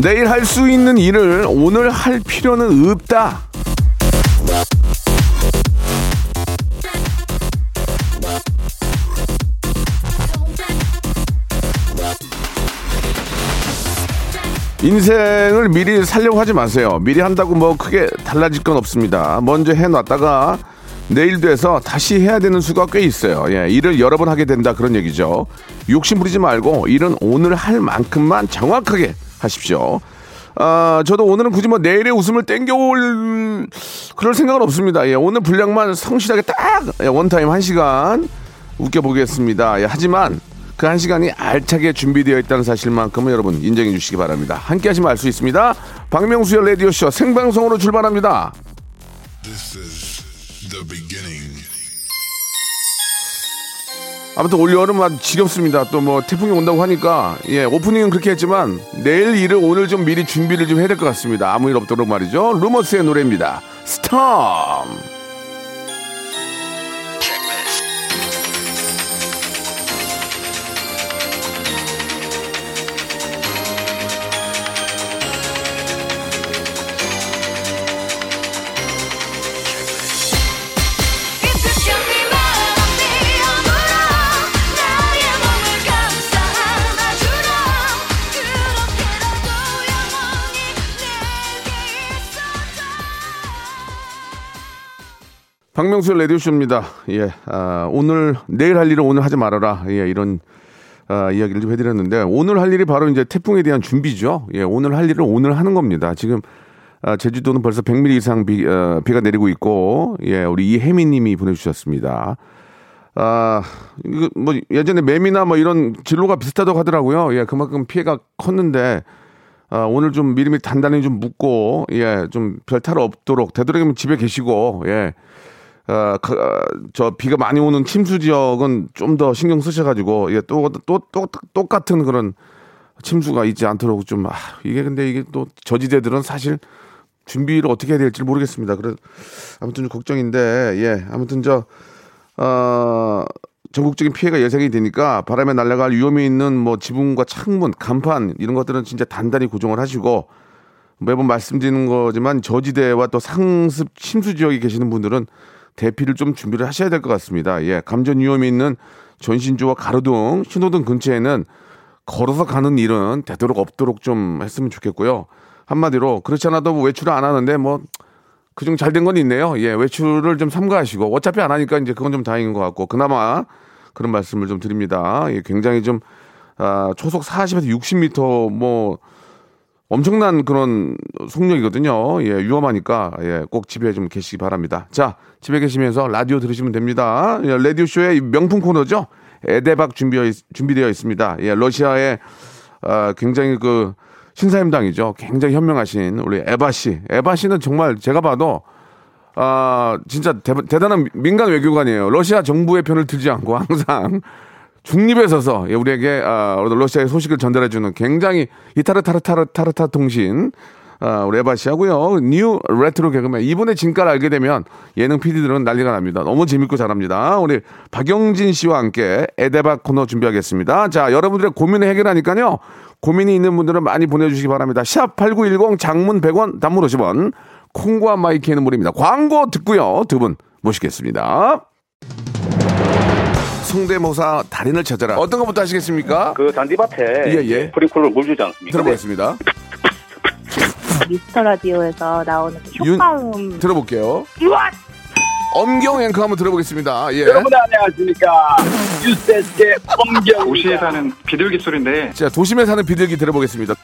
내일 할 수 있는 일을 오늘 할 필요는 없다. 인생을 미리 살려고 하지 마세요. 미리 한다고 뭐 크게 달라질 건 없습니다. 먼저 해놨다가 내일 돼서 다시 해야 되는 수가 꽤 있어요. 예, 일을 여러 번 하게 된다 그런 얘기죠. 욕심 부리지 말고 일은 오늘 할 만큼만 정확하게 하십시오. 아, 저도 오늘은 굳이 뭐 내일의 웃음을 땡겨올 그럴 생각은 없습니다. 예, 오늘 분량만 성실하게 딱 예, 원타임 한 시간 웃겨보겠습니다. 예, 하지만 그 한 시간이 알차게 준비되어 있다는 사실만큼은 여러분 인정해 주시기 바랍니다. 함께 하시면 알 수 있습니다. 박명수의 라디오쇼 생방송으로 출발합니다. 아무튼 올 여름 아주 지겹습니다. 또 뭐 태풍이 온다고 하니까 예 오프닝은 그렇게 했지만 내일 일을 오늘 좀 미리 준비를 좀 해야 될 것 같습니다. 아무 일 없도록 말이죠. 루머스의 노래입니다. 스톰. 박명수의 라디오쇼입니다. 예, 아, 오늘 내일 할 일을 오늘 하지 말아라. 예, 이런 아, 이야기를 좀 해드렸는데 오늘 할 일이 바로 이제 태풍에 대한 준비죠. 예, 오늘 할 일을 오늘 하는 겁니다. 지금 아, 제주도는 벌써 100mm 이상 비, 어, 비가 내리고 있고, 예, 우리 이혜민님이 보내주셨습니다. 아, 이거 뭐 예전에 매미나 뭐 이런 진로가 비슷하다고 하더라고요. 예, 그만큼 피해가 컸는데 아, 오늘 좀 미리미리 단단히 좀 묻고, 예, 좀 별 탈 없도록 되도록이면 집에 계시고, 예, 아, 그, 아, 저 비가 많이 오는 침수 지역은 좀 더 신경 쓰셔가지고, 예, 또, 또, 또, 똑같은 그런 침수가 있지 않도록 좀, 아, 이게 근데 이게 또 저지대들은 사실 준비를 어떻게 해야 될지 모르겠습니다. 그래, 아무튼 좀 걱정인데, 예, 아무튼 저, 어, 전국적인 피해가 예상이 되니까 바람에 날아갈 위험이 있는 뭐 지붕과 창문, 간판 이런 것들은 진짜 단단히 고정을 하시고 매번 말씀드리는 거지만 저지대와 또 상습 침수 지역에 계시는 분들은 대피를 좀 준비를 하셔야 될 것 같습니다. 예, 감전 위험이 있는 전신주와 가로등, 신호등 근처에는 걸어서 가는 일은 되도록 없도록 좀 했으면 좋겠고요. 한마디로 그렇지 않아도 외출을 안 하는데 뭐 그중 잘 된 건 있네요. 예, 외출을 좀 삼가하시고 어차피 안 하니까 이제 그건 좀 다행인 것 같고 그나마 그런 말씀을 좀 드립니다. 예, 굉장히 좀 아, 초속 40에서 60m 뭐 엄청난 그런 속력이거든요. 예, 위험하니까 예, 꼭 집에 좀 계시기 바랍니다. 자, 집에 계시면서 라디오 들으시면 됩니다. 예, 라디오 쇼의 명품 코너죠. 에데박 있- 준비되어 있습니다. 예, 러시아의 아, 굉장히 그 신사임당이죠. 굉장히 현명하신 우리 에바 씨. 에바 씨는 정말 제가 봐도 아 진짜 대, 대단한 민간 외교관이에요. 러시아 정부의 편을 들지 않고 항상 중립에 서서 예, 우리에게 아, 러시아의 소식을 전달해주는 굉장히 이타르타르타르타르타스 통신 아, 우리 에바 씨하고요. new retro 개그맨 이분의 진가를 알게 되면 예능 PD들은 난리가 납니다. 너무 재밌고 잘합니다. 우리 박영진 씨와 함께 에데바 코너 준비하겠습니다. 자, 여러분들의 고민을 해결하니까요. 고민이 있는 분들은 많이 보내주시기 바랍니다. 샵 8910 장문 100원 단문 50원 콩과 마이케이는 무료입니다. 광고 듣고요. 두 분 모시겠습니다. 성대모사 달인을 찾아라. 어떤 것부터 하시겠습니까? 그 잔디밭에 예, 예. 스프링클러로 물 주지 않습니까? 들어보겠습니다. 미스터 라디오에서 나오는 그 윤- 효과음 들어볼게요. 엄기영 앵커 한번 들어보겠습니다. 예. 여러분 안녕하십니까 뉴스데스크의 엄기영 도시에 사는 비둘기 소리인데 자, 도심에 사는 비둘기 들어보겠습니다.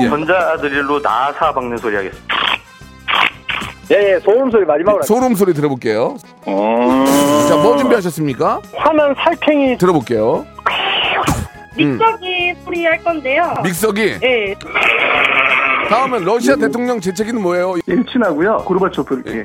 예. 전자드릴로 나사 박는 소리 하겠습니다. 예, 예 소음 소리 마지막으로 소름 소리 들어볼게요. 자, 뭐 준비하셨습니까? 화난 살쾡이 들어볼게요. 믹서기 소리 할 건데요. 믹서기. 네. 다음은 러시아 대통령 재채기는 뭐예요? 일친하고요. 고르바초프 이렇게.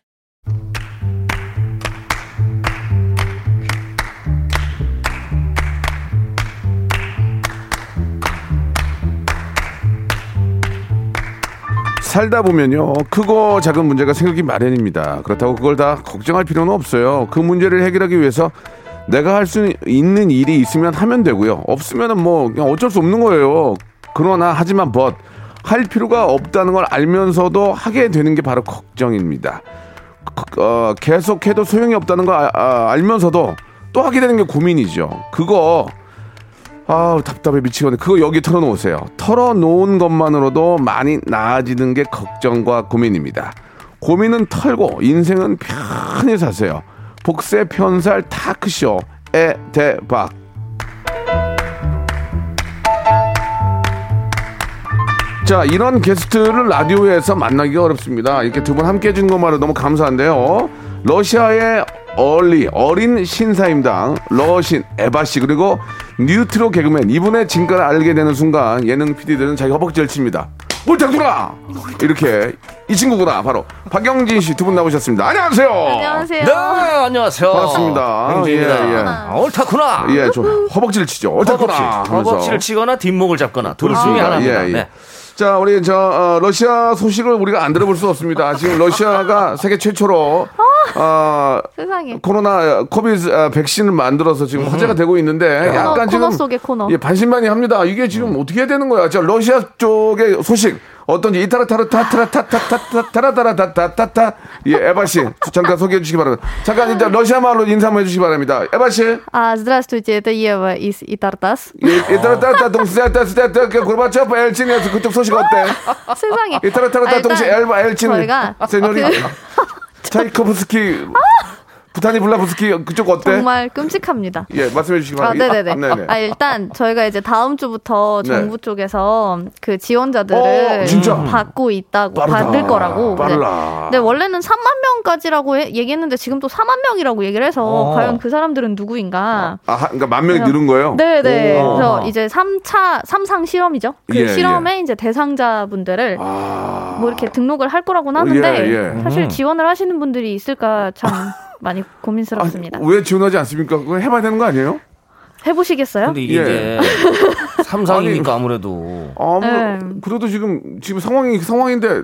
살다 보면요 크고 작은 문제가 생기기 마련입니다. 그렇다고 그걸 다 걱정할 필요는 없어요. 그 문제를 해결하기 위해서 내가 할 수 있는 일이 있으면 하면 되고요. 없으면은 뭐 그냥 어쩔 수 없는 거예요. 그러나 하지만 벗 할 필요가 없다는 걸 알면서도 하게 되는 게 바로 걱정입니다. 어, 계속해도 소용이 없다는 걸 아- 아, 알면서도 또 하게 되는 게 고민이죠. 그거 아우 답답해 미치겠네. 그거 여기 털어놓으세요. 털어놓은 것만으로도 많이 나아지는 게 걱정과 고민입니다. 고민은 털고 인생은 편히 사세요. 복세 편살 타크쇼 에 대박. 자 이런 게스트를 라디오에서 만나기가 어렵습니다. 이렇게 두 분 함께 해준 것만으로 너무 감사한데요. 러시아의 얼리 어린 신사임당 러신 에바 씨 그리고 뉴트로 개그맨 이분의 진가를 알게 되는 순간 예능 PD들은 자기 허벅지를 칩니다. 옳다구나 이렇게 이 친구구나 바로 박영진 씨 두 분 나오셨습니다. 안녕하세요. 안녕하세요. 네 안녕하세요 반갑습니다. 영진입니다 예, 예. 아, 옳다구나 예, 좀 허벅지를 치죠. 옳다구나 허벅지 하면서. 허벅지를 치거나 뒷목을 잡거나 둘 중에 그렇습니다. 하나입니다 예, 예. 네. 자, 우리 저 어, 러시아 소식을 우리가 안 들어볼 수 없습니다. 지금 러시아가 세계 최초로 어, 세상에. 코로나 코비드 아, 백신을 만들어서 지금 화제가 되고 있는데 약간 코너 지금 속의 코너. 예, 반신반의합니다. 이게 지금 어떻게 해야 되는 거야? 자, 러시아 쪽의 소식 어떤지 이타라타라타타타타타라타라타타타타 예, 에바 씨 잠깐 소개해 주시기 바랍니다. 잠깐 일단 러시아 말로 인사 한번 해주시기 바랍니다. 에바 씨. 아, здравствуйте, это Ева из Итартас. 이타라타타 동시타타타 고르바초프 엘친에서 그쪽 소식 어때? 세상에. 이타라타라타 아, 동시 일단 엘바 엘친 저희가 세뇨리 그- 차이코프스키 부타니 블라부스키 그쪽 어때? 정말 끔찍합니다. 예 말씀해 주시기 아, 바랍니다. 네네네. 네네. 아, 일단 저희가 이제 다음 주부터 네. 정부 쪽에서 그 지원자들을 어, 진짜? 받고 있다고 빠르다. 받을 거라고. 빨라. 네, 원래는 3만 명까지라고 해- 얘기했는데 지금 또 4만 명이라고 얘기를 해서 어. 과연 그 사람들은 누구인가? 아, 하- 그러니까 만 명이 늘은 거예요? 네네. 오. 그래서 이제 3차, 3상 실험이죠. 그 예, 실험에 이제 대상자분들을 아. 뭐 이렇게 등록을 할 거라고는 하는데 예, 예. 사실 지원을 하시는 분들이 있을까 참 많이 고민스럽습니다. 아니, 왜 지원하지 않습니까? 그거 해봐야 되는 거 아니에요? 해보시겠어요? 근데 이게 예. 이제 삼상이니까 아무래도 아, 뭐, 네. 그래도 지금 지금 상황이 그 상황인데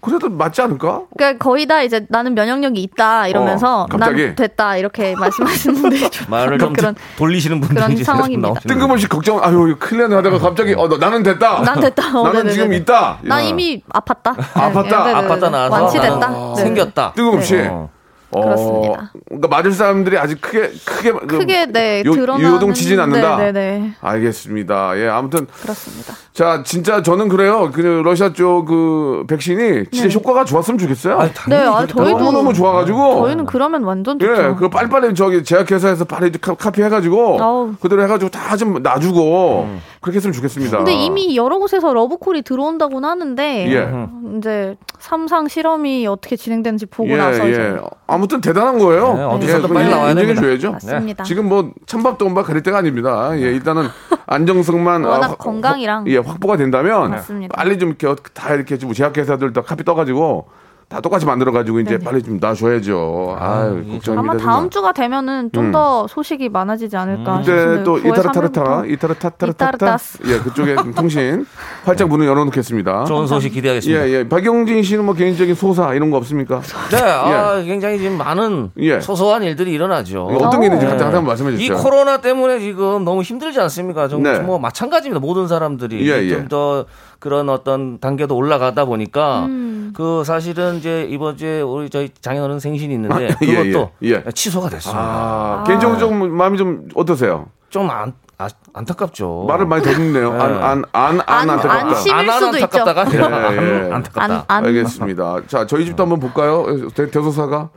그래도 맞지 않을까? 그러니까 거의 다 이제 나는 면역력이 있다 이러면서 어, 갑자기? 난 됐다 이렇게 말씀하시는 분들이 좀 말을 좀 그런 돌리시는 분들이 상황입니다. 뜬금없이 걱정, 아유, 큰일 하다가 갑자기, 어, 너, 나는 됐다. 난 됐다. 어, 나는 네네네. 지금 있다. 난 야. 이미 아팠다. 아팠다. 네네네. 아팠다 나와서 완치됐다. 네. 생겼다 뜬금없이. 어. 어, 그렇습니다. 그러니까 맞을 사람들이 아직 크게, 크게. 그 크게 네 요- 드러나는 요동치진 않는다. 네 네 네 알겠습니다. 예, 아무튼 그렇습니다. 자 진짜 저는 그래요. 그 러시아 쪽 그 백신이 진짜 효과가 좋았으면 좋겠어요. 아니, 네, 당연히 아, 그렇다. 저희도 너무 너무 좋아가지고. 저희는 그러면 완전 좋죠. 예, 그거 빨리빨리 저기 제약회사에서 바로 이제 카- 카피 해가지고 아우. 그대로 해가지고 다 좀 놔주고 그렇게 했으면 좋겠습니다. 근데 이미 여러 곳에서 러브콜이 들어온다고는 하는데 예. 이제 삼상 실험이 어떻게 진행되는지 보고 예, 나서 예. 이제 아무튼 대단한 거예요. 네, 어디서든 그거 빨리 나와야 됩니다. 인정해 줘야죠. 맞습니다. 지금 뭐 찬밥도 온바 가릴 때가 아닙니다. 예, 일단은 안정성만 워낙 확- 건강이랑 확- 예, 확보가 된다면 맞습니다. 빨리 좀 이렇게 다 이렇게 좀 제약회사들 다 카피 떠가지고 다 똑같이 만들어 가지고 이제 네네. 빨리 좀 놔줘야죠. 아유, 이게 걱정입니다. 아마 정말. 다음 주가 되면은 좀 음. 더 소식이 많아지지 않을까 그때 싶습니다. 또 9월 이타르타르타, 3일부터. 이타르타타르타, 이타르타스. 예, 그쪽에 통신 활짝 문을 열어놓겠습니다. 좋은 소식 기대하겠습니다. 예, 예. 박영진 씨는 뭐 개인적인 소사 이런 거 없습니까? 네, 아, 굉장히 지금 많은 예. 소소한 일들이 일어나죠. 어떤 게 있는지 네. 잠깐 한번 말씀해 이 주세요. 코로나 때문에 지금 너무 힘들지 않습니까? 좀, 네. 뭐 마찬가지입니다. 모든 사람들이 예, 예. 좀더 그런 어떤 단계도 올라가다 보니까 음. 그 사실은 이제 이번 주에 우리 저희 장인어른 생신이 있는데 아, 예, 그것도 예, 예. 취소가 됐습니다. 아, 개인적으로 좀 마음이 좀 어떠세요? 좀 안, 아, 안타깝죠. 말을 많이 더 듣네요. 네. 안, 안, 안, 안 안- 안타깝다. 안 심- 안 수도 하는 안타깝다가 아니라 예, 예. 안- 안타깝다. 안, 안, 알겠습니다. 자, 저희 집도 한번 볼까요? 대, 대소사가?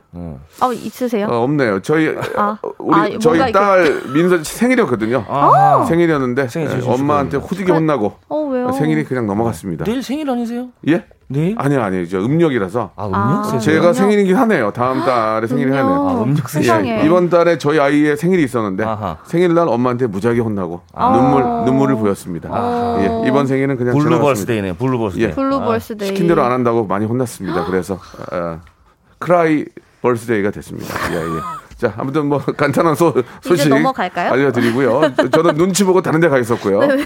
아, 있으세요? 어, 없네요. 저희, 아. 어, 우리, 아, 저희 이렇게- 딸 민서 생일이었거든요. 아, 생일이었는데 생일 예, 엄마한테 싶었는데. 무지하게 혼나고 어, 왜요? 생일이 그냥 넘어갔습니다. 내일 생일 아니세요? 예? 내일? 아니요, 아니요. 저 음력이라서. 아, 음력 아? 제가 음력? 생일이긴 하네요. 다음 달에 생일이 음력. 하네요. 아, 음력 세시네. 세상에. 예, 이번 달에 저희 아이의 생일이 있었는데 아하. 생일날 엄마한테 무지하게 혼나고 아. 눈물 눈물을 보였습니다. 아. 예, 이번 생일은 그냥 blue 지나갔습니다. birthday네요. Blue birthday. 예. Blue 아, birthday. 시킨 대로 안 한다고 많이 혼났습니다. 그래서 어, 크라이 벌스데이가 됐습니다. 예, 예. 자, 아무튼 뭐 간단한 소, 소식 넘어갈까요? 알려드리고요. 저는 눈치 보고 다른 데 가 있었고요. 네,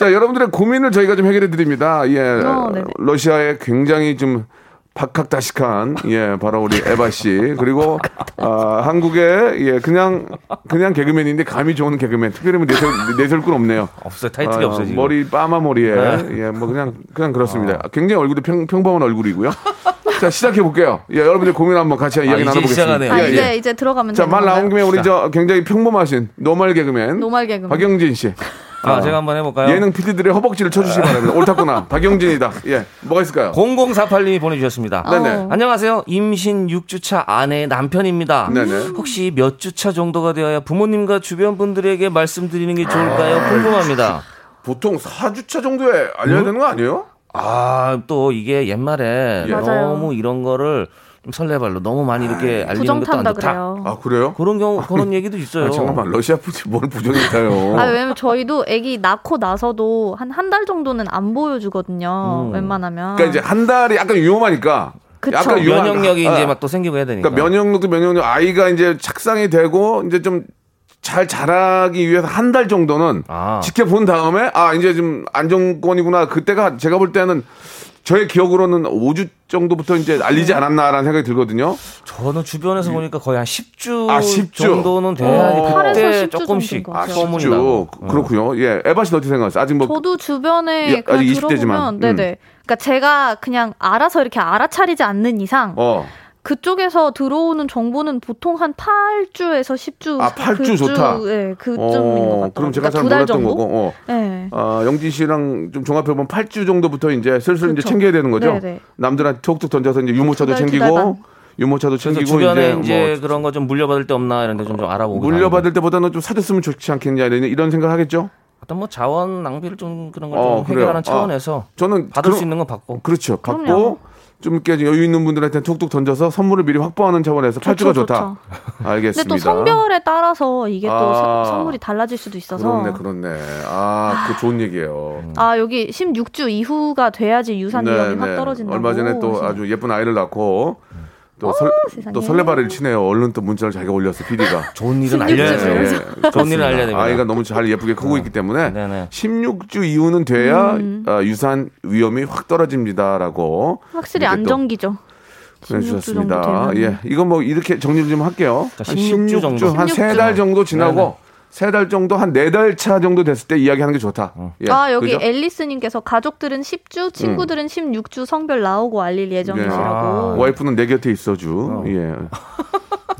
자, 여러분들의 고민을 저희가 좀 해결해 드립니다. 예, 어. 러시아에 굉장히 좀 박학다식한 예 바로 우리 에바 씨 그리고 아, 한국의 예 그냥 그냥 개그맨인데 감이 좋은 개그맨 특별히 뭐 내세울 내세울 건 없네요. 없어요. 타이틀이 아, 없어요, 지금. 머리 빠마 머리에 네. 예뭐 그냥 그냥 그렇습니다. 굉장히 얼굴이 평, 평범한 얼굴이고요. 자 시작해 볼게요. 예 여러분들 고민 한번 같이 이야기 아, 이제 나눠보겠습니다. 시작하네요. 아, 예, 이제, 예. 이제 들어가면 자 되는 말 나온? 김에 우리 저 굉장히 평범하신 normal 개그맨 normal 개그맨. 박영진 씨 아, 제가 한번 해볼까요? 예능 PD들의 허벅지를 쳐주시기 바랍니다. 옳다구나 박영진이다. 예 뭐가 있을까요? 0048님이 보내주셨습니다. 네네. 어. 안녕하세요. 임신 6주차 아내 남편입니다. 네네. 혹시 몇 주차 정도가 되어야 부모님과 주변 분들에게 말씀드리는 게 좋을까요? 궁금합니다. 보통 4주차 정도에 알려야 되는 거 아니에요? 아, 또 이게 옛말에 예. 맞아요. 너무 이런 거를 좀 설레발로 너무 많이 이렇게 알리는 것도 안 부정탄다 좋다. 그래요. 아 그래요? 그런 경우 그런 얘기도 있어요. 아, 잠깐만 러시아 푸지 뭘 부정했다요? 아, 왜냐면 저희도 아기 낳고 나서도 한 한 달 정도는 안 보여주거든요. 음. 웬만하면. 그러니까 이제 한 달이 약간 위험하니까. 그쵸. 약간 위험한- 면역력이 아, 이제 막 또 생기고 해야 되니까. 그러니까 면역력도 면역력 아이가 이제 착상이 되고 이제 좀 잘 자라기 위해서 한 달 정도는 아. 지켜본 다음에 아 이제 좀 안정권이구나 그때가 제가 볼 때는 저의 기억으로는 5주 정도부터 이제 네. 알리지 않았나라는 생각이 들거든요. 저는 주변에서 보니까 거의 한 10주, 아, 10주. 정도는 돼야지 어. 그때 8에서 10주 조금씩 아, 같아요. 소문이 10주. 나고. 그렇군요. 예. 에바 씨는 어떻게 생각하세요? 아직 뭐 저도 주변에 예, 그냥 아직 20대 지만. 들어보면 음. 네네. 그러니까 제가 그냥 알아서 이렇게 알아차리지 않는 이상 어. 그쪽에서 들어오는 정보는 보통 한 8주에서 10주. 아, 8주 좋다. 네, 그쯤인 것 어, 같아요. 그럼 제가 잘 두달 몰랐던 정도? 거고. 어. 네. 아, 영진 씨랑 좀 종합해 보면 8주 정도부터 이제 슬슬 이제 그렇죠. 챙겨야 되는 거죠. 네네. 남들한테 톡톡 던져서 이제 유모차도 두 달, 두 챙기고. 유모차도 챙기고 주변에 이제, 이제, 뭐 그런 거 좀 물려받을 데 없나 이런 데좀 알아보고 물려받을 때보다는 좀 사줬으면 좋지 않겠냐 이런, 생각을 하겠죠. 어떤 뭐 자원 낭비를 좀 그런 걸좀 어, 그래요. 해결하는 아, 차원에서 저는 받을 그런- 수 있는 건 받고 그렇죠. 받고 그럼요. 좀 이렇게 여유 있는 분들한테 톡톡 던져서 선물을 미리 확보하는 차원에서 8주가 좋죠, 좋다. 근데 알겠습니다. 또 성별에 따라서 이게 또 아. 서- 선물이 달라질 수도 있어서. 그렇네, 그렇네. 아, 그 좋은 얘기예요. 아 여기 16주 이후가 돼야지 유산 위험이 확 떨어진다고. 얼마 전에 또. 아주 예쁜 아이를 낳고 또, 설, 세상에. 또 설레발을 치네요. 얼른 또 문자를 자기가 올렸어, PD가. 좋은 일은 16주 알려야 주 돼요. 예, 좋은 일은 알려야 됩니다. 아이가 너무 잘 예쁘게 크고 있기 때문에 네네. 16주 이후는 돼야 음. 어, 유산 위험이 확 떨어집니다라고 확실히 안정기죠. 16주 정도 보내주셨습니다. 되면. 예, 이건 뭐 이렇게 정리 좀 할게요. 자, 한 16주 정도. 한 세 달 정도 지나고 네네. 세 달 정도 한 네 달 차 정도 됐을 때 이야기하는 게 좋다. 예, 아 여기 그죠? 앨리스님께서 가족들은 10주, 친구들은 16주 성별 나오고 알릴 예정이시라고. 아, 와이프는 내 곁에 있어주. 예.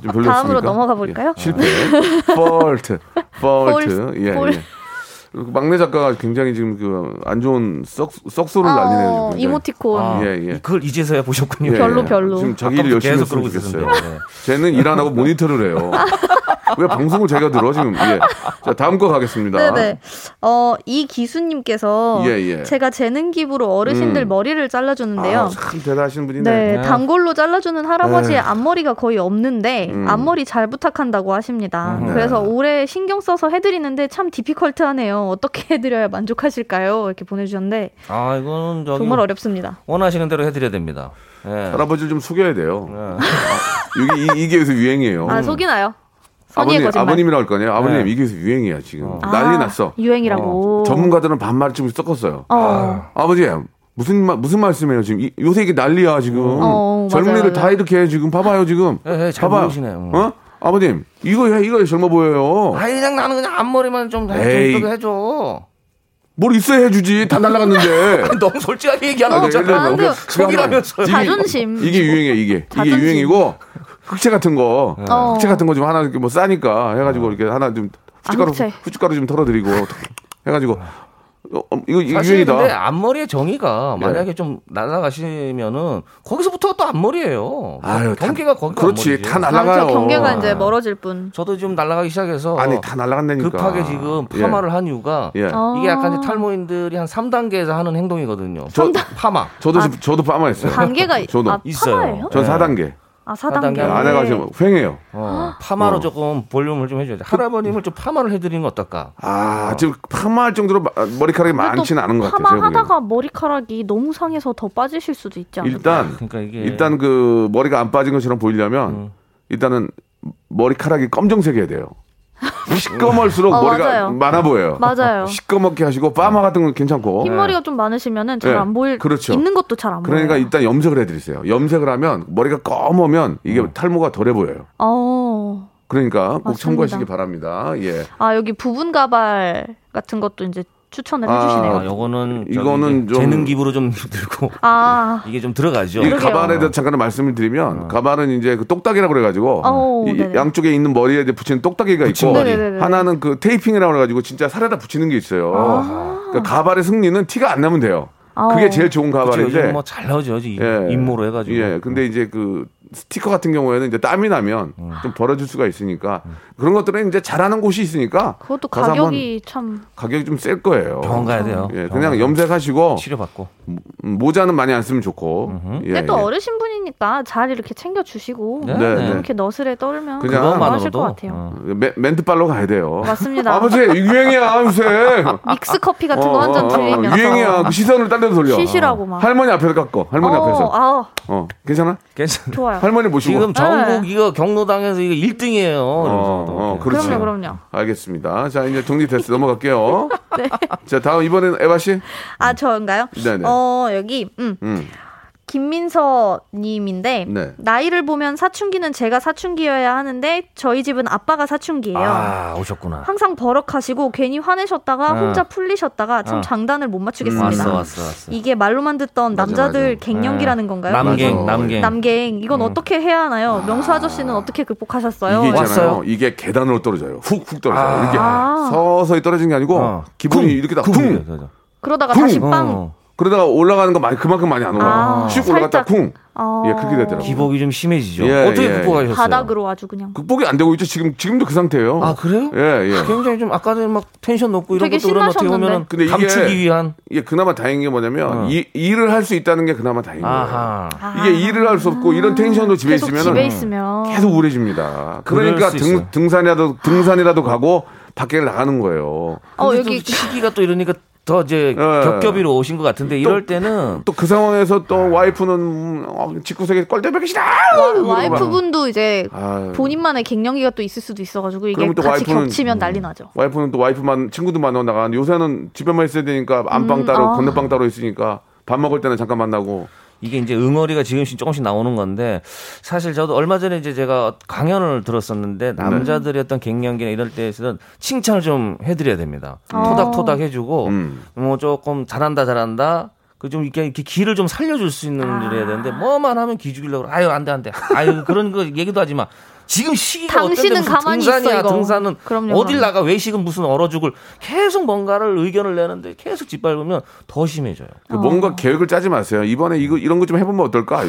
좀 별로였습니까? 다음으로 넘어가 볼까요? 예, 실패. 폴트. 폴트. 폴- 예, 폴. 예. 그리고 막내 작가가 굉장히 지금 그 안 좋은 썩 썩소를 아, 날리네요. 어, 굉장히. 이모티콘. 아, 예, 예. 그걸 이제서야 보셨군요. 예, 별로, 예. 별로. 지금 자기 일 아까부터 열심히 했으면 그러고 좋겠어요. 네. 쟤는 일 안 하고 모니터를 해요. 왜 방송을 제가 들어 지금? 예. 자 다음 거 가겠습니다. 네네. 어, 이 기수님께서 예, 예. 제가 재능 기부로 어르신들 음. 머리를 잘라주는데요. 아, 참 대단하신 분이네. 네, 네. 단골로 잘라주는 할아버지의 에휴. 앞머리가 거의 없는데 음. 앞머리 잘 부탁한다고 하십니다. 네. 그래서 올해 신경 써서 해드리는데 참 디피컬트하네요. 어떻게 해드려야 만족하실까요? 이렇게 보내주셨는데 아, 이거는 정말 어렵습니다. 원하시는 대로 해드려야 됩니다. 예. 할아버지를 좀 속여야 돼요. 예. 이게 이- 이게 요새 유행이에요. 아 속이나요? 아버님, 거짓말. 아버님이라고 할 거 아니에요. 아버님 네. 이게 유행이야 지금. 아, 난리 났어. 유행이라고. 전문가들은 반말쯤 섞었어요. 어. 아 버지 무슨 말 무슨 말씀이에요 지금 이- 요새 이게 난리야 지금 어, 젊은이들 맞아요, 다. 이렇게 해 지금 봐봐요 지금 예, 예, 잘 봐봐요 모르시네요. 어 아버님 이거 해 이거 젊어 보여요 아니 그냥 나는 그냥 앞머리만 좀 에이. 해, 좀 해줘. 뭘 있어야 해주지 다 날라갔는데 너무 솔직하게 얘기하는 아, 거잖아. 아, 근데 속이라면서. 이게- 자존심. 이게 유행이야 이게 이게 자존심. 유행이고 흑채 같은 거 어. 흑채 같은 거 좀 하나 이렇게 뭐 싸니까 해가지고 이렇게 하나 좀 후춧가루 아, 흑채. 후춧가루 좀 털어드리고 해가지고 어, 어, 이거 이거 사실 유행이다 근데 앞머리의 정의가 예. 만약에 좀 날아가시면은 거기서부터 또 앞머리예요. 아유, 다- 경계가 거기 그렇지 다 아, 날라가요 저 경계가 아. 이제 멀어질 뿐. 저도 지금 날아가기 시작해서 아니 다 날라간다니까 급하게 지금 파마를 한 이유가 예. 예. 어. 이게 약간 탈모인들이 한 3단계에서 하는 행동이거든요. 저- 파마. 저도 지금 저도 파마했어요 단계가 저도 아, 있어요. 파마예요? 전 예. 4단계 아, 사단계. 4단계. 아내가 지금 횡해요 어, 파마로 어. 조금 볼륨을 좀 해줘야 돼. 할아버님을 좀 파마를 해드리는 건 어떨까? 아, 지금 파마할 정도로 마- 머리카락이 많지는 않은 것 같아요. 제가 보기에는. 파마하다가 머리카락이 너무 상해서 더 빠지실 수도 있지 않을까? 일단 그러니까 이게 일단 그 머리가 안 빠진 것처럼 보이려면 음. 일단은 머리카락이 검정색이어야 돼요. 시꺼멀수록 어, 머리가 맞아요. 많아 보여요. 맞아요. 시꺼멓게 하시고 파마 같은 건 괜찮고. 흰 머리가 좀 많으시면은 잘 네, 안 보일 그렇죠. 있는 것도 잘안 그러니까 보여요. 일단 염색을 해드리세요. 염색을 하면 머리가 검으면 이게 음. 탈모가 덜해 보여요. 어. 그러니까 꼭 맞습니다. 참고하시기 바랍니다. 예. 아, 여기 부분 가발 같은 것도 이제 추천을 아, 아, 해주시네요. 요거는 저기 이거는 좀- 재능 기부로 좀 들고 아, 이게 좀 들어가죠. 이. 가발에 대해서 잠깐 말씀을 드리면 가발은 이제 그 똑딱이라고 그래가지고 어우, 이 네네. 양쪽에 있는 머리에 이제 붙이는 똑딱이가 있고. 네네네네. 하나는 그 테이핑이라고 그래가지고 진짜 살에다 붙이는 게 있어요. 아. 그러니까 가발의 승리는 티가 안 나면 돼요. 어. 그게 제일 좋은. 가발인데. 뭐잘 나오죠. 이- 예. 임무로 해가지고. 예. 근데 이제 그 스티커 같은 경우에는 이제 땀이 나면 음. 좀 벌어질 수가 있으니까 그런 것들은 이제 잘하는 곳이 있으니까 그것도 가격이 참 가격이 좀 셀 거예요. 병원 가야 돼요. 예, 그냥 염색하시고 치료받고. 음, 모자는 많이 안 쓰면 좋고. 예, 근데 또 예. 어르신 분이니까 잘 이렇게 챙겨 주시고 네, 네, 네. 네. 이렇게 너스레 떨면 그냥 그것만으로도 것 같아요. 어. 멘- 멘트발로 가야 돼요. 맞습니다. 아버지 유행이야 요새. 믹스 커피 같은 어, 거한잔 어, 어, 유행이야. 그 시선을 딴 데로 돌려. 쉬시라고 막. 할머니 앞에서 깎고. 할머니 어, 앞에서. 아, 어 괜찮아? 괜찮. 좋아요. 할머니 모시고. 지금 전국 네. 이거 경로당에서 이거 1등이에요. 어, 어, 그렇지. 그럼요, 그럼요. 알겠습니다. 자 이제 정리됐어. 넘어갈게요. 네. 자 다음 이번엔 에바 씨. 아, 저인가요? 네네. 어, 여기 음, 음. 김민서 님인데 네. 나이를 보면 사춘기는 제가 사춘기여야 하는데 저희 집은 아빠가 사춘기예요. 아 오셨구나. 항상 버럭하시고 괜히 화내셨다가 어. 혼자 풀리셨다가 참 어. 장단을 못 맞추겠습니다. 왔어 왔어 왔어. 이게 말로만 듣던 맞아, 남자들 맞아. 갱년기라는 건가요? 남갱. 남갱. 남갱 이건 음. 어떻게 해야 하나요? 명수 아저씨는 어떻게 극복하셨어요? 이게 있잖아요. 왔어요? 이게 계단으로 떨어져요. 훅훅 떨어져요. 아. 이렇게 아. 서서히 떨어지는 게 아니고 어. 기분이 쿵! 이렇게 다 쿵! 쿵. 그러다가 쿵! 다시 빵. 어. 그러다가 올라가는 거 많이 그만큼 많이 안 올라. 아, 슉 올라갔다 살짝. 쿵. 어. 예, 그렇게 되더라고요. 기복이 좀 심해지죠. 예, 어떻게 예, 극복하셨어요? 바닥으로 아주 그냥. 극복이 안 되고 있죠. 지금 지금도 그 상태예요. 아 그래요? 예, 예. 굉장히 좀 아까도 막 텐션 높고 이런 되게 것도 그러면 어떻게 신나셨는데. 보면 근데 이게- 감추기 위한 이게 그나마 다행인 게 뭐냐면 어. 이, 일을 할 수 있다는 게 그나마 다행인 거예요. 아하. 이게 일을 할 수 없고 이런 텐션으로 집에 계속 있으면 집에 있으면 계속 우울해집니다. 그럴 그러니까 수 등, 있어요. 등 산이라도 등산이라도 가고 밖에 나가는 거예요. 어 근데 여기 또 시기가 또 이러니까 더 이제 예. 겹겹이로 오신 것 같은데 이럴 때는 또 그 상황에서 또 와이프는 음, 어, 집구석에 꼴대배기 싫어. 와이프분도 이제 아유. 본인만의 갱년기가 또 있을 수도 있어가지고 이게 그러면 또 같이 와이프는- 겹치면 난리 나죠. 와이프는 또 와이프만 친구들 만나고 나가는데 요새는 집에만 있어야 되니까 안방 음, 따로 아. 건너방 따로 있으니까 밥 먹을 때는 잠깐 만나고 이게 이제 응어리가 지금씩 조금씩 나오는 건데 사실 저도 얼마 전에 이제 제가 강연을 들었었는데 남자들의 어떤 갱년기나 이럴 때에서는 칭찬을 좀 해드려야 됩니다. 어. 토닥토닥 해주고 음. 뭐 조금 잘한다 잘한다. 그좀 이렇게, 이렇게 기를 좀 살려줄 수 있는 아. 일을 해야 되는데 뭐만 하면 기 죽이려고 그래. 아유 안 돼 안돼. 아유 그런 거 얘기도 하지 마. 지금 시기가 당신은 가만히 등산이야 있어, 이거. 등산은 그럼요, 어딜 그럼요. 나가 외식은 무슨 얼어 죽을 계속 뭔가를 의견을 내는데 계속 짓밟으면 더 심해져요. 그 뭔가 계획을 짜지 마세요. 이번에 이거 이런 거 좀 해보면 어떨까?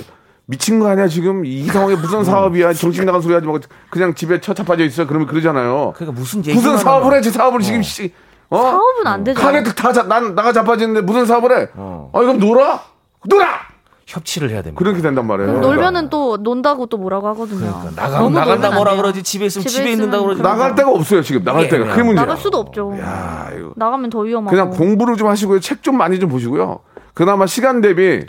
미친 거 아니야 지금 이 상황에 무슨 사업이야 정신 나간 소리 하지 말고 그냥 집에 처차 빠져 있어 그러면 그러잖아요. 그러니까 무슨 얘기 무슨 사업을 해? 지 사업을 지금 씨. 어? 사업은 안 되죠. 가게 다난 나가 자빠지는데 무슨 사업을 해? 어. 아 그럼 놀아? 놀아! 협치를 해야 됩니다. 그렇게 된단 말이에요. 그럼 놀면은 또 논다고 또 뭐라고 하거든요. 그러니까 나가 너무 나간다 뭐라. 그러지 집에 있으면 집에 집에, 있는다 그러지 나갈 데가 없어요 지금 나갈 이게 데가 그게 문제야. 나갈 수도 없죠. 야, 이거. 나가면 더 위험하고. 그냥 공부를 좀 하시고요. 책 좀 많이 좀 보시고요. 그나마 시간 대비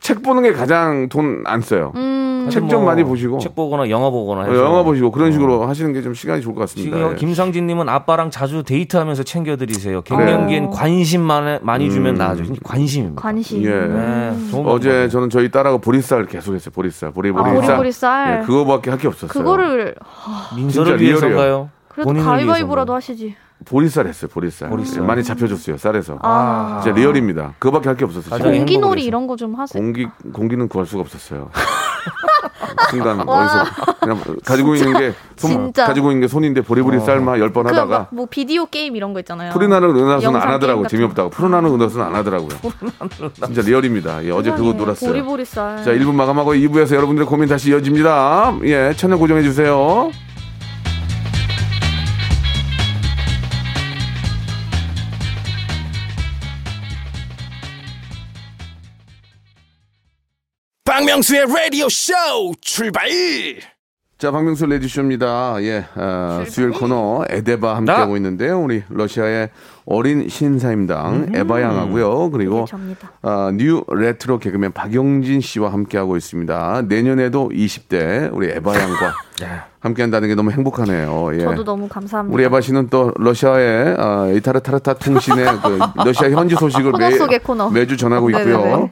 책 보는 게 가장 돈 안 써요. 음, 책좀 많이 보시고 책 보거나 영화 보거나 어, 해서. 영화 보시고 그런 식으로 하시는 게 좀 시간이 좋을 것 같습니다. 지금 예. 김상진님은 아빠랑 자주 데이트하면서 챙겨드리세요. 갱년기엔 관심 많- 많이 주면 나아져요. 관심입니다. 관심. 예. 네, 좋은 어제. 저는 저희 딸하고 보리쌀 계속했어요. 보리쌀, 보리 아, 보리쌀. 보리 보리쌀. 예, 그거밖에 할 게 없었어요. 그거를 민서를 위해서인가요? 그래도 가위바위보라도? 하시지. 보리쌀 했어요. 보리쌀. 보리쌀. 예, 많이 잡혀줬어요. 쌀에서. 아, 진짜 리얼입니다. 그거밖에 할 게 없었어요. 공기놀이. 이런 거 좀 하세요. 공기 공기는 구할 수가 없었어요. 순간 어디서 그냥 가지고 있는 게 손, 진짜. 가지고 있는 게 손인데 보리보리 쌀만 열번 하다가 그뭐 비디오 게임 이런 거 있잖아요. 푸른 하늘 은하수는 영상 안 하더라고 게임 같은 재미없다고 푸른 하늘 은하수는 안 하더라고요. 진짜 리얼입니다. 예, 어제 그거 세상에, 놀았어요. 보리보리쌀. 자 1부 마감하고 2부에서 여러분들의 고민 다시 이어집니다. 예 채널 고정해 주세요. 박명수의 라디오 쇼 출발 자, 박명수 라디오쇼입니다. 예, 아, 수요일 코너 에데바 함께하고 있는데요. 우리 러시아의 어린 신사임당 에바 양하고요. 그리고. 아, 뉴 레트로 개그맨 박영진 씨와 함께하고 있습니다. 내년에도 20대 우리 에바 양과 함께한다는 게 너무 행복하네요. 예. 저도 너무 감사합니다. 우리 에바 씨는 또 러시아의 아, 이타르타스 통신의 그 러시아 현지 소식을 코너. 매주 전하고 네네네. 있고요.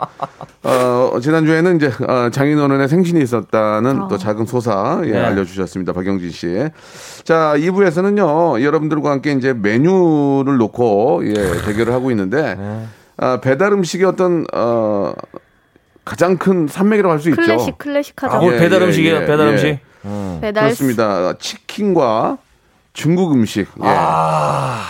어, 지난주에는 이제 어, 장인어른의 생신이 있었다는 어. 또 작은 소사 예, 네. 알려주셨습니다. 박영진 씨. 자, 2부에서는요, 여러분들과 함께 이제 메뉴를 놓고 예, 대결을 하고 있는데 네. 아, 배달 음식의 어떤 어, 가장 큰 산맥이라고 할 수 있죠. 클래식 클래식하죠. 아, 뭐 예, 배달 예, 음식이에요. 예, 배달 예. 음식. 배달 그렇습니다. 치킨과 중국 음식, 예.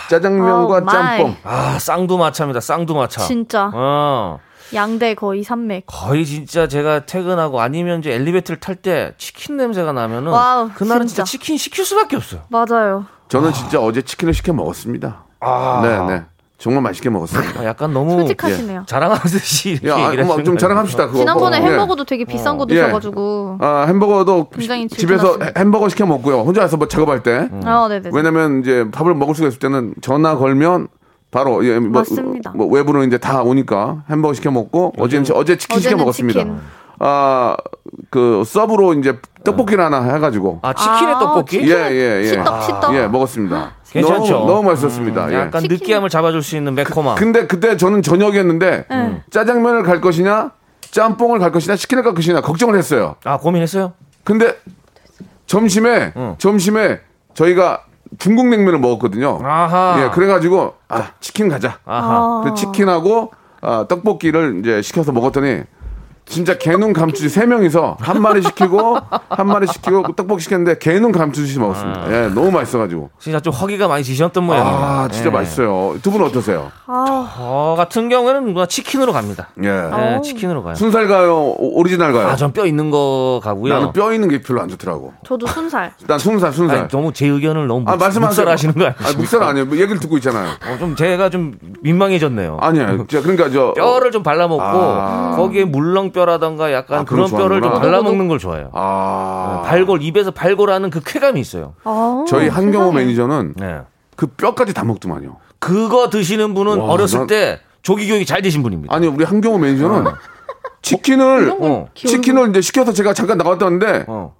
짜장면과 아우, 마이. 짬뽕. 아, 쌍두마차입니다. 쌍두마차. 진짜 어. 양대 거의 산맥. 거의 진짜 제가 퇴근하고 아니면 이제 엘리베이터를 탈 때 치킨 냄새가 나면은 wow, 그날은 진짜. 진짜. 치킨 시킬 수밖에 없어요. 맞아요. 저는 진짜 어제 치킨을 시켜 먹었습니다. 네, 네. 정말 맛있게 먹었습니다. 아, 약간 너무 솔직하시네요. 자랑하듯이 이렇게 야, 얘기를 뭐 하시는 좀거 자랑합시다. 그거. 지난번에 예. 햄버거도 되게 비싼 거 예. 드셔가지고. 아, 햄버거도 굉장히 집에서 질투났습니다. 햄버거 시켜 먹고요. 혼자 와서 뭐 작업할 때. 아, 네네. 왜냐면 이제 밥을 먹을 수가 있을 때는 전화 걸면 바로 예, 뭐, 맞습니다. 뭐 외부는 이제 다 오니까 햄버거 시켜 먹고 어제는 어제 치킨 시켜 먹었습니다. 치킨. 아, 그 서브로 이제 떡볶이를 하나 해가지고 아, 치킨의 아, 떡볶이? 치킨? 예, 예, 예. 치떡, 치떡. 예, 먹었습니다. 괜찮죠? 너무, 너무 맛있었습니다. 예. 약간 치킨. 느끼함을 잡아줄 수 있는 매콤함. 근데 그때 저는 저녁이었는데 네. 짜장면을 갈 것이냐, 짬뽕을 갈 것이냐, 치킨을 갈 것이냐 걱정을 했어요. 아, 고민했어요? 근데 점심에 응. 점심에 저희가 중국 냉면을 먹었거든요. 아하. 예, 그래가지고 아 치킨 가자. 아하. 그 치킨하고 아, 떡볶이를 이제 시켜서 먹었더니 진짜 게 눈 감추지 세 명이서 한 마리 시키고 한 마리 시키고 떡볶이 시켰는데 게 눈 감추듯이 먹었습니다. 예, 너무 맛있어가지고. 진짜 좀 허기가 많이 지셨던 모양이에요. 아, 진짜 예. 맛있어요. 두 분 어떠세요? 아, 저 같은 경우에는 뭐 치킨으로 갑니다. 예. 네, 어우. 치킨으로 가요. 순살 가요? 오- 오리지널 가요? 아, 전 뼈 있는 거 가고요. 나는 뼈 있는 게 별로 안 좋더라고. 저도 순살. 난 순살, 순살. 아니, 너무 제 의견을 너무 아, 묵- 말씀하세요. 묵살하시는 거 아니에요? 아, 묵살 아니에요. 뭐 얘기를 듣고 있잖아요. 어, 좀 제가 좀 민망해졌네요. 아니야. 자, 그러니까 저 뼈를 좀 발라먹고 아. 거기에 물렁뼈 라던가 약간 아, 그런 뼈를 좀. 발라먹는 걸 좋아해요. 아. 발골 입에서 발골하는 그 쾌감이 있어요. 아, 저희 한경호 세상에. 매니저는 네. 그 뼈까지 다 먹더만요. 그거 드시는 분은 와, 어렸을 난- 때 조기 교육이 잘 되신 분입니다. 아니 우리 한경호 매니저는 치킨을 어. 치킨을 이제 시켜서 제가 잠깐 나갔다 왔는데 어.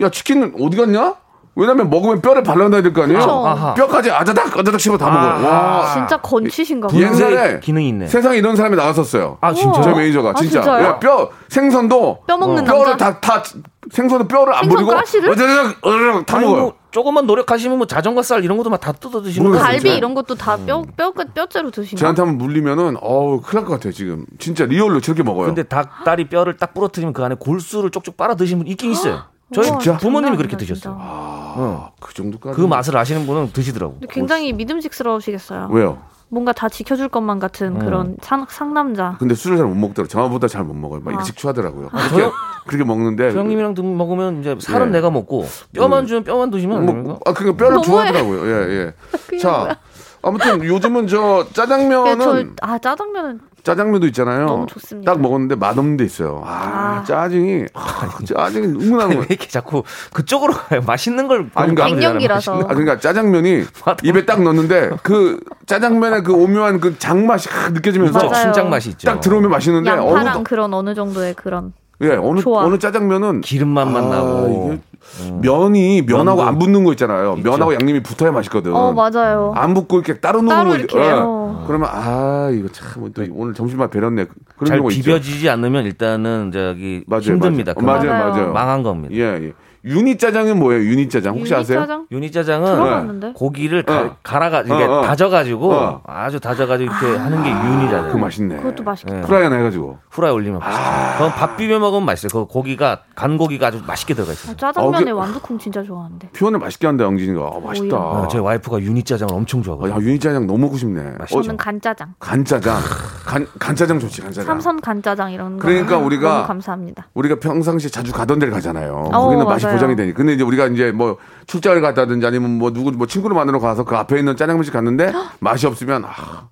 야 치킨 어디 갔냐? 왜냐면 먹으면 뼈를 발라놔야 될 거 아니에요? 그쵸. 뼈까지 아자닥 아자닥 씹어 다 아하. 먹어요. 와. 진짜 건치신가 봐. 옛날에 기능이 있네. 세상에 이런 사람이 나왔었어요. 아, 진짜요? 저 매니저가 아, 진짜 진짜요? 야, 뼈 생선도 뼈 먹는 뼈를 남자? 다다 생선은 뼈를 안 생선 버리고 가시를? 어자닥 어자닥 다 아니, 먹어요. 뭐 조금만 노력하시면 뭐 자전거 살 이런 것도 막 다 뜯어 드시는 거 모르겠어요. 갈비 진짜. 이런 것도 다 뼈 뼈 뼈째로 드시나? 저한테 한번 물리면은 어우 큰일 날 것 같아요 지금 진짜 real로 저렇게 먹어요. 근데 닭 다리 뼈를 딱 부러뜨리면 그 안에 골수를 쪽쪽 빨아 드시는 분 있긴 있어요. 저희 우와, 진짜? 부모님이 그렇게 드셨어요. 아, 그 정도까지 그 맛을 아시는 분은 드시더라고. 근데 굉장히 믿음직스러우시겠어요. 왜요? 뭔가 다 지켜줄 것만 같은 그런 상, 상남자. 근데 술을 잘 못 먹더라고. 저보다 잘 못 먹어요. 막 아. 일찍 취하더라고요. 저요? 그렇게, 그렇게 먹는데. 그 형님이랑 드- 먹으면 이제 살은 예. 내가 먹고 뼈만 주면 뼈만 드시면 안 뭐? 아, 그러니까 뼈를. 좋아하더라고요. 예, 예. 자, 아무튼 요즘은 저 네, 저, 짜장면은 아 짜장면은 짜장면도 있잖아요. 너무 좋습니다. 딱 먹었는데 맛없는 데 있어요. 아, 아. 짜증이 아, 짜증이 은근한 왜 거. 이렇게 자꾸 그쪽으로 가요? 맛있는 걸 아니, 그러니까. 갱년기라서. 아, 그러니까 짜장면이 입에 딱 넣는데 그 짜장면의 그 오묘한 그 장맛이 확 느껴지면서. 순장 맛이 있죠. 딱 들어오면 맛있는데 양파랑 어느 그런 어느 정도의 그런 예 어느 좋아. 어느 짜장면은 기름맛만 아, 나고. 이게 면이 면하고 면도 안 붙는 거 있잖아요. 있죠. 면하고 양념이 붙어야 맛있거든. 어 맞아요. 안 붙고 이렇게 따로 놓는 따로 거 이렇게, 예. 어. 그러면 아 이거 참 또 오늘 점심만 배렸네. 그런 잘 경우 있죠. 비벼지지 않으면 일단은 저기 맞아요, 힘듭니다. 맞아요. 그건. 맞아요, 맞아요. 맞아요. 망한 겁니다. 예, 예. 유니 짜장은 뭐예요? 유니 짜장 혹시 아세요? 짜장? 유니짜장은 들어봤는데? 고기를 가, 어. 갈아가 이게 어, 어. 다져가지고 어. 아주 다져가지고 이렇게 하는 게 유니짜장. 그거 맛있네. 그것도 맛있겠다. 예. 프라이 하나 해가지고. 후라이 올리면 맛있죠. 그건 밥 비벼 먹으면 맛있어요. 그 고기가 간 고기가 아주 맛있게 들어가 있어요. 아, 짜장면에 어, 그- 완두콩 진짜 좋아하는데. 표현을 맛있게 한다 영진이가. 아, 맛있다. 어, 저희 와이프가 유니짜장을 엄청 아, 좋아하거든요. 야, 유니 짜장 너무 먹고 싶네. 어, 저는 간짜장, 간짜장. 간 간짜장 좋지 간짜장. 삼선 간짜장 이런 거. 그러니까 우리가- 너무 감사합니다. 우리가 평상시 자주 가던 데를 가잖아요. 어, 거기는 맛이 맞아요. 보장이 되니. 근데 이제 우리가 이제 뭐 출장을 갔다든지 아니면 뭐 누구 뭐 친구를 만나러 가서 그 앞에 있는 짜장면집 갔는데 맛이 없으면 아,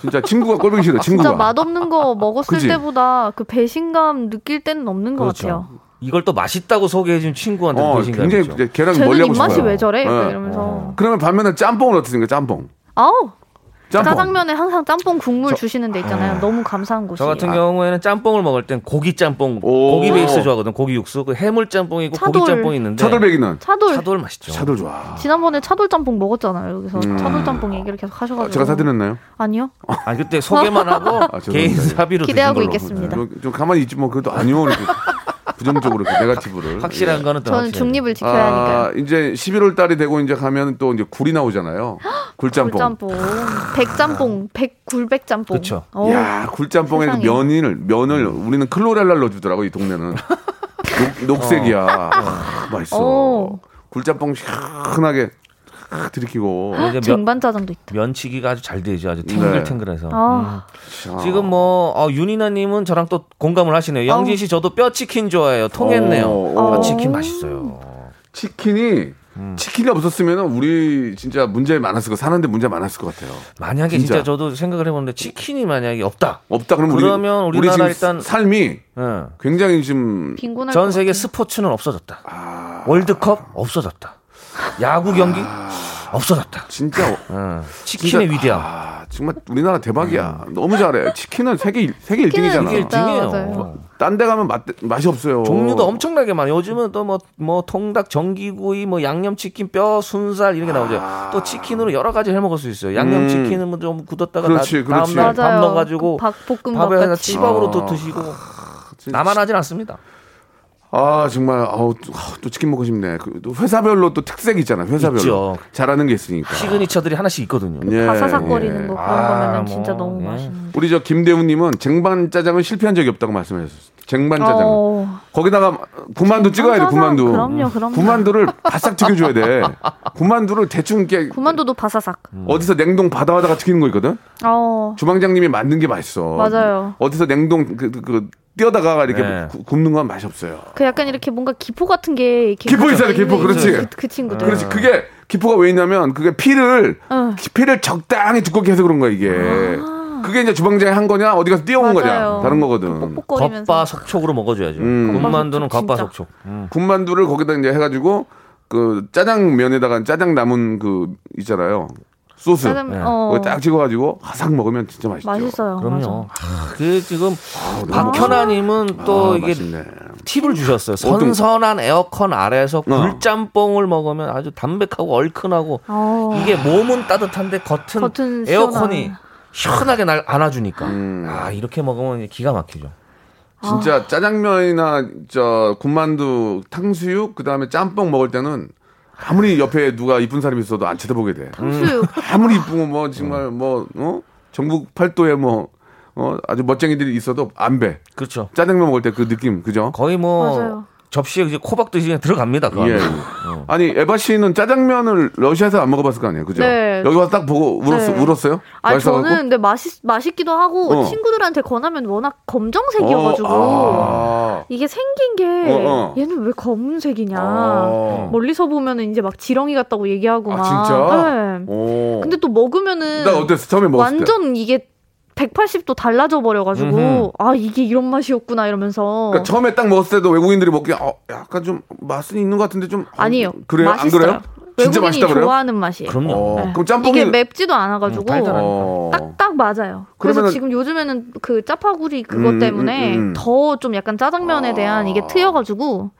진짜 친구가 꼴보기 싫어. 친구가. 진짜 맛없는 거 먹었을 그치? 때보다 그 배신감 느낄 때는 없는 것 같아요. 이걸 또 맛있다고 소개해준 친구한테 어, 배신감이 굉장히. 이제 걔랑 쟤는 멀리 하고 입맛이 싶어요. 왜 저래? 예. 이러면서. 그러면 반면에 짬뽕은 어떻습니까? 짬뽕. 아우 짬뽕. 짜장면에 항상 짬뽕 국물 주시는 데 있잖아요. 너무 감사한 곳이. 저 같은 경우에는 짬뽕을 먹을 땐 고기 짬뽕, 오. 고기 베이스 좋아하거든. 고기 육수, 그 해물 짬뽕이고 차돌. 고기 짬뽕이 있는데 차돌배기는 차돌. 차돌 맛있죠. 차돌 좋아. 지난번에 차돌 짬뽕 먹었잖아요. 여기서 차돌 짬뽕 얘기를 계속 하셔가지고. 제가 사드렸나요? 아니요. 아 그때 소개만 하고 아. 개인 사비로 기대하고. 있겠습니다. 좀, 좀 가만히 있지 뭐 그래도 아니요 부정적으로 이렇게 네가티브를. 확실한 거는 또 저는 확실해요. 중립을 지켜야 하니까요. 아, 이제 11월 달이 되고 이제 가면 또 이제 굴이 나오잖아요. 굴짬뽕. 굴짬뽕, 백짬뽕, 백굴백짬뽕. 그쵸. 어, 야, 굴짬뽕에 그 세상에. 면을 면을 우리는 클로렐라를 넣어 주더라고 이 동네는. 녹, 색이야 아, 맛있어. 어. 굴짬뽕 시원하게 탁 들이키고. 쟁반 짜장도 있다. 면치기가 아주 잘 되죠. 아주 네. 탱글탱글해서. 아, 음. 지금 뭐 어, 윤이나님은 저랑 또 공감을 하시네요. 영진 씨 저도 뼈 치킨 좋아해요. 통했네요. 어, 뼈 어. 치킨 맛있어요. 치킨이 음. 치킨이 없었으면 우리 진짜 문제 많았을 거 사는데 문제 많았을 것 같아요. 만약에 진짜. 진짜, 저도 생각을 해보는데 치킨이 만약에 없다. 없다 그러면 그러면 우리, 우리나라 우리 일단- 삶이 예. 굉장히 지금 전것 세계. 스포츠는 없어졌다. 아. 월드컵 없어졌다. 야구 경기 없어졌다. 진짜 예. 치킨의 진짜- 위대함. 아, 정말 우리나라 대박이야. 너무 잘해. 치킨은 세계 일- 세계 1등이잖아. 이게 진짜 1등이에요. 맞아요. 딴 데 가면 맛, 맛이 없어요. 종류도 엄청나게 많아요. 요즘은 또 뭐 뭐 통닭, 전기구이, 뭐 양념치킨, 뼈, 순살 이렇게 나오죠. 또 치킨으로 여러 가지 해 먹을 수 있어요. 양념치킨은 뭐좀 굳었다가 그렇지, 나, 그렇지. 다음 날 밥 맞아요. 넣어 가지고 그밥 볶음밥 밥에 같이. 치밥으로 아. 또 드시고 나만 하진 않습니다. 아 정말 아우 또, 아, 또 치킨 먹고 싶네. 그, 또 회사별로 또 특색 있잖아. 회사별로 있죠. 잘하는 게 있으니까. 시그니처들이 하나씩 있거든요. 예, 바사삭거리는 예. 거 그런 아, 거면 뭐, 진짜 너무 예. 맛있는데. 우리 저 김대훈님은 쟁반 짜장은 실패한 적이 없다고 말씀하셨어요. 쟁반 짜장. 어, 거기다가 군만두 찍어야 돼. 군만두. 그럼요, 그럼요. 군만두를 바싹 튀겨줘야 돼. 군만두를 대충 이렇게 군만두도 바사삭. 어디서 냉동 바다하다가 튀기는 거 있거든. 어, 주방장님이 만든 게 맛있어. 맞아요. 어디서 냉동 그, 그, 그 띄어다가 이렇게 네. 구- 굽는 건 맛이 없어요. 그 약간 이렇게 뭔가 기포 같은 게 이렇게 기포 있어야 돼, 있는 기포. 그렇지. 그, 그 친구들. 그렇지. 그게 기포가 왜 있냐면 그게 피를 어. 피를 적당히 두껍게 해서 그런 거야 이게. 그게 이제 주방장이 한 거냐 어디 가서 띄워온 거냐 맞아요. 다른 거거든. 뻑뻑거리면서. 겉바속촉으로 먹어줘야죠. 음. 군만두는. 겉바속촉. 음. 군만두를 거기다 이제 해가지고 그 짜장면에다가 짜장 남은 그 있잖아요 소스. 짜장, 네. 어, 그거 딱 찍어가지고 화삭 먹으면 진짜 맛있죠. 맛있어요. 그럼요. 맞아. 아, 그 지금 박현아님은 또 아, 이게 맛있네. 팁을 주셨어요. 선선한 에어컨 아래에서 어. 굴짬뽕을 먹으면 아주 담백하고 얼큰하고 어, 이게 몸은 따뜻한데 겉은, 겉은 에어컨이 시원한. 시원하게 날 안아주니까 음. 아 이렇게 먹으면 기가 막히죠. 진짜 짜장면이나 저 군만두, 탕수육, 그 다음에 짬뽕 먹을 때는 아무리 옆에 누가 이쁜 사람이 있어도 안 쳐다보게 돼. 탕수육. 아무리 이쁘고 뭐 정말 뭐 어? 전국 팔도에 뭐 어? 아주 멋쟁이들이 있어도 안 배. 그렇죠. 짜장면 먹을 때 그 느낌 그죠? 거의 뭐 맞아요. 접시에 이제 코박듯이 그냥 들어갑니다. 그 예. 안에. 아니 에바 씨는 짜장면을 러시아에서 안 먹어봤을 거 아니에요, 그죠? 네. 여기 와서 딱 보고 울었어, 네. 울었어요? 아니 맛있어갖고? 저는 근데 맛있 맛있기도 하고 어. 친구들한테 권하면 워낙 검정색이어가지고 어, 아. 이게 생긴 게 어, 어. 얘는 왜 검은색이냐 어. 멀리서 보면은 이제 막 지렁이 같다고 얘기하고 아, 막 진짜? 네. 오. 근데 또 먹으면은 나 어땠어? 처음에 먹었을 때. 완전 이게 180도 달라져 버려가지고 음흠. 아 이게 이런 맛이었구나 이러면서 그러니까 처음에 딱 먹었을 때도 외국인들이 먹기에 어, 약간 좀 맛은 있는 것 같은데 좀 어, 아니에요 그래요? 맛있어요. 안 그래요? 진짜 맛있다 그래요? 좋아하는 맛이에요. 그럼요. 어, 네. 그럼 짬뽕이 이게 맵지도 않아가지고 음. 어. 딱딱 맞아요. 그래서 그러면은- 지금 요즘에는 그 짜파구리 그것 음, 때문에 음, 음. 더좀 약간 짜장면에 대한 이게 트여가지고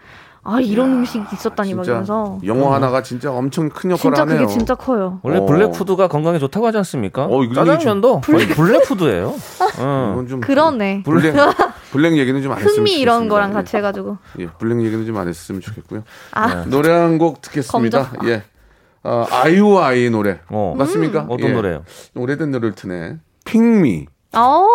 아 이런 음식이 있었다니 막 이러면서 영어 하나가 진짜 엄청 큰 역할을 진짜 하네요. 그게 진짜 커요. 원래 어. black food가 건강에 좋다고 하지 않습니까? 어, 이거 짜장면도 거의 black food예요. 응. 이건 좀 그러네. 블랙 black 얘기는 좀 안 했으면 흠이 이런 좋겠습니다. 거랑 예. 같이 해가지고 예, 블랙 얘기는 좀 안 했으면 좋겠고요. 아 노래 한 곡 듣겠습니다. 검정. 예. 어, 아이오아이 노래. 어. 맞습니까? 어떤 예. 노래예요? 오래된 노래를 트네. Pick Me. 어.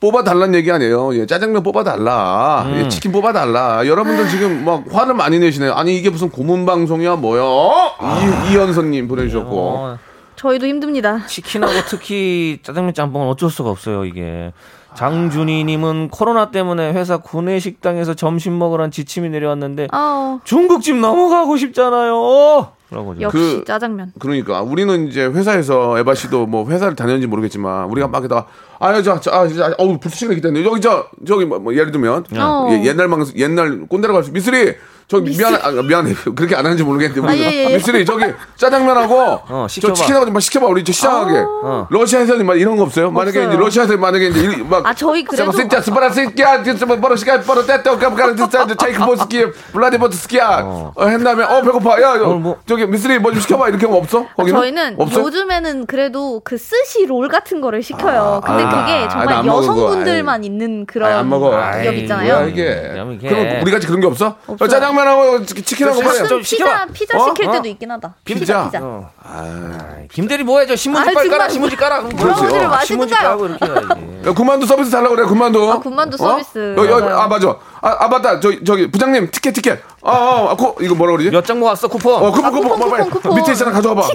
뽑아 달라는 얘기 아니에요. 예, 짜장면 뽑아 달라. 음. 예, 치킨 뽑아 달라. 여러분들 지금 막 화를 많이 내시네요. 아니 이게 무슨 고문 방송이야 뭐야? 이 이현선님 보내주셨고. 어, 저희도 힘듭니다. 치킨하고 특히 짜장면 짬뽕은 어쩔 수가 없어요, 이게. 장준희님은 코로나 때문에 회사 구내 식당에서 점심 먹으란 지침이 내려왔는데 아 중국집 넘어가고 싶잖아요. 역시 그- 짜장면. 그러니까 우리는 이제 회사에서 에바 씨도 뭐 회사를 다녔는지 모르겠지만 우리가 막 에다가 아유 저저 아, 진짜 어우 불시간기 때문에 여기 저 저기 뭐, 뭐 예를 들면 어. 예, 옛날 방송 옛날 꼰대라고 할수 미스리 저기 미안 아, 미안해 그렇게 안 하는지 모르겠는데 우리 아, 예, 예, 예. 미스리 저기 짜장면하고 어, 저 시켜봐. 치킨하고 좀 시켜봐 우리 저 시장하게 어. 러시아에서는 막 이런 거 없어요? 만약에 없어요. 이제 러시아에서 만약에 이제 일- 막 아, 저희 그래도- 스스바라스키야 버러시가 버러 떼떼 깜깜 차이크보스키 블라디보스키야 어. 한다음에 어 배고파 야 오늘 뭐- 저기 미스리 뭐 좀 시켜봐 이렇게 하면 없어? 거기는 저희는 없어? 요즘에는 그래도 그 스시 롤 같은 거를 시켜요. 근데 아, 그게 아, 정말 나안 먹어, 그거. 여성분들만 있는 그런 아이, 안 먹어. 기업 아이, 있잖아요. 뭐야 이게? 그럼 이게- 그럼 우리 같이 그런 게 없어? 없어요. 짜장면 하고 치- 치킨하고 좀 그래. 좀 가끔 시켜봐. 피자 피자 어? 시킬 어? 때도 있긴 하다. 피자? 피자. 어. 아이, 김대리 뭐 해줘? 신문지 아, 빨리 깔아, 정말. 신문지 깔아. 그럼 어, 신문지 맛있는가요? 깔고 이렇게 해야지. 야, 군만두 서비스 달라고 그래 군만두. 아, 군만두 서비스. 어? 여, 여, 맞아요. 아 맞아. 아, 아 맞다. 저 저기 부장님 티켓 티켓. 아, 아, 아 코, 이거 뭐라 그러지? 몇 장 모았어, 쿠폰? 어 쿠폰 아, 쿠폰, 쿠폰, 빨리 쿠폰, 쿠폰. 밑에 있잖아 가져와 봐.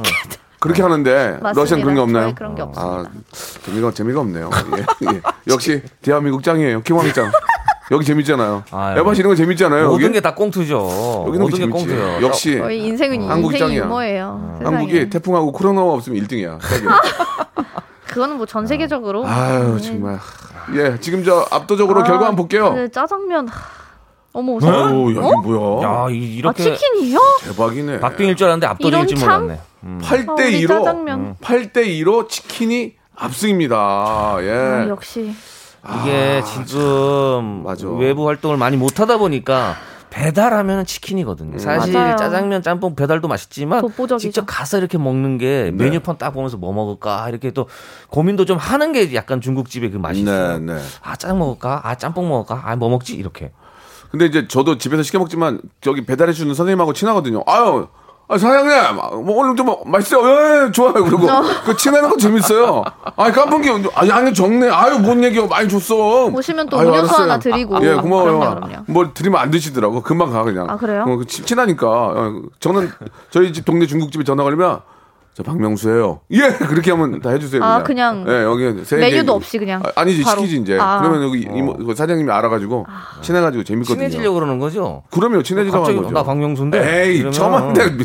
그렇게 하는데 맞습니다. 러시아는 그런 게 없나요? 저희 그런 게 없습니다. 아 재미가 재미가 없네요. 예, 예. 역시 대한민국 짱이에요. 킹왕짱. 여기 재밌잖아요. 아유. 에바 씨 이런 거 재밌잖아요. 모든 여기 게다 꽁투죠. 여기는 모든 게. 꽁투요. 역시 저희 인생은 한국 인생이 짱이야. 유머예요. 세상에. 한국이 태풍하고 코로나가 없으면 1등이야. 그거는 뭐 전 세계적으로. 아유 네. 정말. 예 지금 저 압도적으로 아, 결과 한번 볼게요. 그 짜장면. 하, 어머 오, 세상에. 야, 이게 뭐야? 야, 이- 아 이렇게 치킨이요? 대박이네. 박빙일 줄 알았는데 압도적일 줄? 몰랐네. 음. 8대 아, 우리 2로 짜장면. 8대 2로 치킨이 앞승입니다. 예. 아, 역시. 이게 지금 맞아. 외부 활동을 많이 못 하다 보니까 배달하면 치킨이거든요. 사실 맞아요. 짜장면, 짬뽕 배달도 맛있지만 독보적이죠. 직접 가서 이렇게 먹는 게 네. 메뉴판 딱 보면서 뭐 먹을까 이렇게 또 고민도 좀 하는 게 약간 중국집의 그 맛이 있어요. 네, 네. 아 짜장 먹을까? 아 짬뽕 먹을까? 아 뭐 먹지? 이렇게. 근데 이제 저도 집에서 시켜 먹지만 저기 배달해 주는 선생님하고 친하거든요. 아유. 아, 사장님, 뭐, 오늘 좀 맛있어요. 예, 좋아요. 그리고, 그, 친하는 거 재밌어요. 아니, 깜빡이, 아니, 아니, 적네. 아유, 뭔 얘기요. 많이 줬어. 오시면 또 아유, 음료수 알았어요. 하나 드리고. 예, 고마워요. 그럼요, 그럼요. 뭐, 드리면 안 드시더라고. 금방 가, 그냥. 아, 그래요? 어, 그 친- 친하니까. 어, 저는 저희 집 동네 중국집에 전화 걸면, 저 박명수예요. 예, 그렇게 하면 다 해주세요. 아, 그냥. 그냥 예, 여기 세 메뉴도 개- 없이 그냥 아, 아니지 바로. 시키지 이제. 아. 그러면 여기 이모 그 사장님이 알아가지고 친해가지고 재밌거든요. 친해지려고 그러는 거죠? 그럼요, 친해지려고 하는 거죠. 나 박명수인데. 에이, 저만데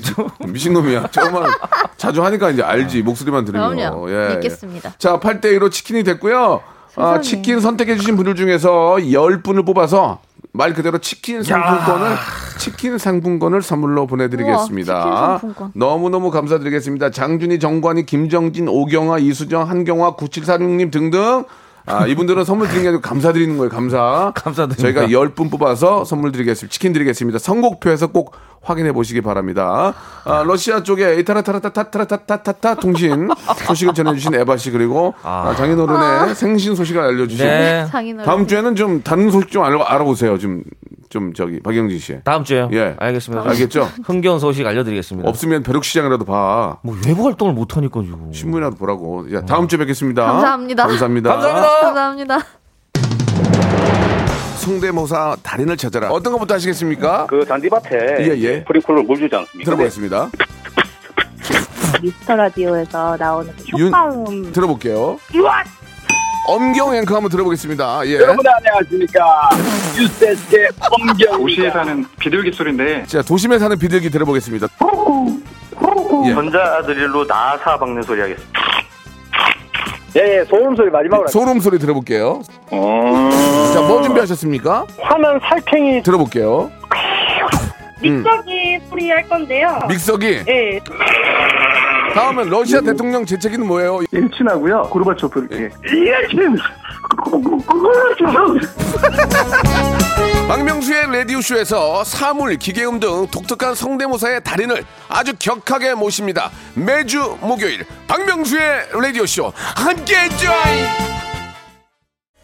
미친 놈이야. 저만 자주 하니까 이제 알지. 목소리만 들으면. 그럼요. 예, 예. 믿겠습니다. 자, 8대 1로 치킨이 됐고요. 아, 세상에. 치킨 선택해주신 분들 중에서 10분을 뽑아서 말 그대로 치킨 상품권을 치킨 상품권을 선물로 보내드리겠습니다. 우와, 상품권. 너무너무 감사드리겠습니다. 장준희, 정관이, 김정진, 오경아, 이수정, 한경화, 9746님 등등. 아, 이분들은 선물 드리는 게 아니고 감사드리는 거예요. 감사. 감사드립니다. 저희가 10분 뽑아서 선물 드리겠습니다. 치킨 드리겠습니다. 선곡표에서 꼭 확인해 보시기 바랍니다. 아, 러시아 쪽에 이타라타라타타타타타타 통신 소식을 전해주신 에바 씨 그리고 아, 장인어른의 생신 소식을 알려주신 네. 장인어른. 다음 주에는 좀 다른 소식 좀 알아, 알아보세요. 좀, 좀 저기 박영진 씨. 다음 주에요. 예. 알겠습니다. 알겠죠? 흥겨운 소식 알려드리겠습니다. 없으면 벼룩 시장이라도 봐. 뭐 외부 활동을 못 하니까요. 신문이라도 보라고. 야, 다음 주에 뵙겠습니다. 감사합니다. 감사합니다. 감사합니다. 감사합니다. 성대모사 달인을 찾아라. 어떤 것부터 하시겠습니까? 그 잔디밭에 예, 예. 프리콜로 물 주지 않습니까? 들어보겠습니다. 미스터 라디오에서 나오는 그 윤- 효과음 들어볼게요. 엄경 앵커 한번 들어보겠습니다. 예. 여러분 안녕하십니까 유세스의 엄경 도시에 사는 비둘기 소리인데 자, 도심에 사는 비둘기 들어보겠습니다. 예. 전자드릴로 나사 박는 소리 하겠습니다. 예 예 소음 소리 마지막으로 소름 소리 들어볼게요. 어... 자, 뭐 준비하셨습니까? 화난 살쾡이 들어볼게요. 믹서기 소리 할 건데요. 믹서기. 네. 다음은 러시아 대통령 재채기는 뭐예요? 일친하고요. 고르바초프 이렇게. 박명수의 라디오쇼에서 사물, 기계음 등 독특한 성대모사의 달인을 아주 격하게 모십니다. 매주 목요일 박명수의 라디오쇼 함께해 줘요.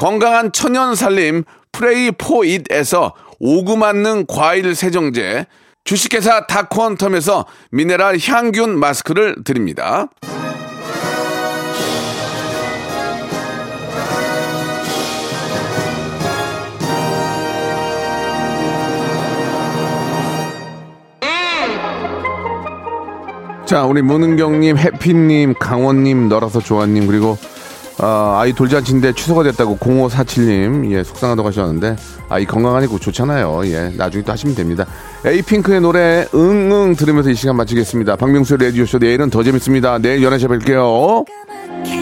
건강한 천연 살림 프레이 포잇에서 오구 맞는 과일 세정제, 주식회사 다콘텀에서 미네랄 향균 마스크를 드립니다. 자, 우리 문은경님, 해피님, 강원님, 너라서 좋아님, 그리고 아, 아이 돌잔치인데 취소가 됐다고 0547님, 예, 속상하다고 하셨는데, 아이 건강하니까 좋잖아요. 예, 나중에 또 하시면 됩니다. 에이핑크의 노래, 응응 들으면서 이 시간 마치겠습니다. 박명수 라디오쇼 내일은 더 재밌습니다. 내일 11시에 뵐게요.